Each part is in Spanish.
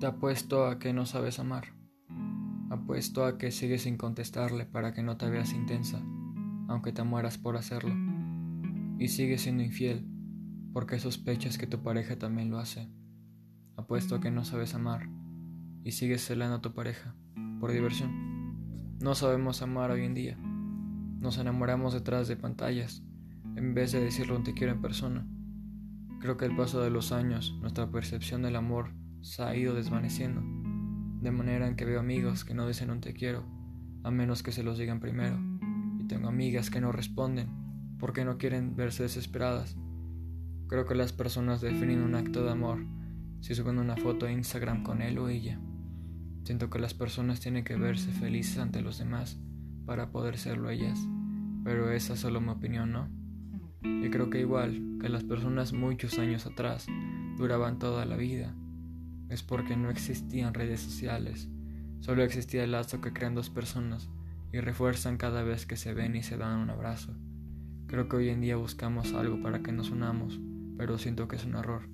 Te apuesto a que no sabes amar. Apuesto a que sigues sin contestarle para que no te veas intensa, aunque te mueras por hacerlo. Y sigues siendo infiel porque sospechas que tu pareja también lo hace. Apuesto a que no sabes amar y sigues celando a tu pareja por diversión. No sabemos amar hoy en día. Nos enamoramos detrás de pantallas en vez de decirle un te quiero en persona. Creo que el paso de los años, nuestra percepción del amor se ha ido desvaneciendo, de manera en que veo amigos que no dicen un te quiero, a menos que se los digan primero, y tengo amigas que no responden porque no quieren verse desesperadas. Creo que las personas definen un acto de amor si suben una foto a Instagram con él o ella. Siento que las personas tienen que verse felices ante los demás para poder serlo ellas, pero esa es solo mi opinión, ¿no? Y creo que igual que las personas muchos años atrás duraban toda la vida, es porque no existían redes sociales, solo existía el lazo que crean dos personas y refuerzan cada vez que se ven y se dan un abrazo. Creo que hoy en día buscamos algo para que nos unamos, pero siento que es un error.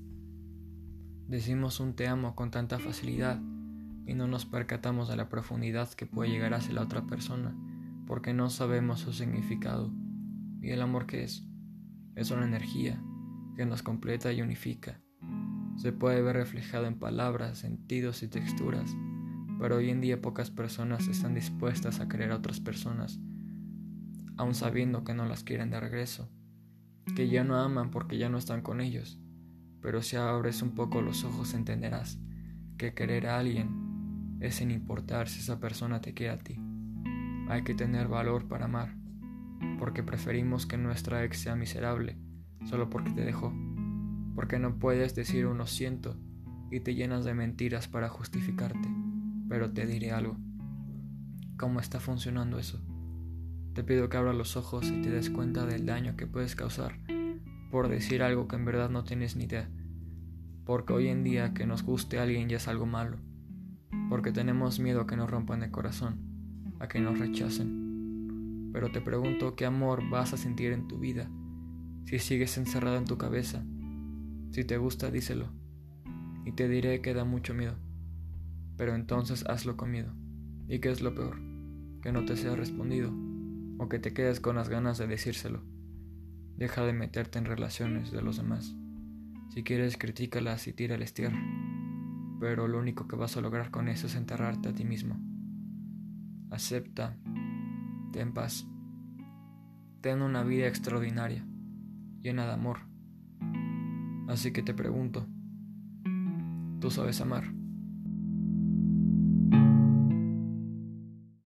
Decimos un te amo con tanta facilidad y no nos percatamos de la profundidad que puede llegar hacia la otra persona porque no sabemos su significado. ¿Y el amor qué es? Es una energía que nos completa y unifica se puede ver reflejado en palabras, sentidos y texturas, pero hoy en día pocas personas están dispuestas a querer a otras personas, aun sabiendo que no las quieren de regreso, que ya no aman porque ya no están con ellos, pero si abres un poco los ojos entenderás que querer a alguien es sin importar si esa persona te quiere a ti. Hay que tener valor para amar, porque preferimos que nuestra ex sea miserable solo porque te dejó porque no puedes decir un lo siento y te llenas de mentiras para justificarte. Pero te diré algo. ¿Cómo está funcionando eso? Te pido que abras los ojos y te des cuenta del daño que puedes causar por decir algo que en verdad no tienes ni idea. Porque hoy en día que nos guste alguien ya es algo malo. Porque tenemos miedo a que nos rompan el corazón, a que nos rechacen. Pero te pregunto qué amor vas a sentir en tu vida si sigues encerrado en tu cabeza si te gusta, díselo, y te diré que da mucho miedo, pero entonces hazlo con miedo. ¿Y qué es lo peor? Que no te sea respondido, o que te quedes con las ganas de decírselo. Deja de meterte en relaciones de los demás. Si quieres, critícalas y tírales tierra, pero lo único que vas a lograr con eso es enterrarte a ti mismo. Acepta, ten paz, ten una vida extraordinaria, llena de amor Así que te pregunto, ¿tú sabes amar?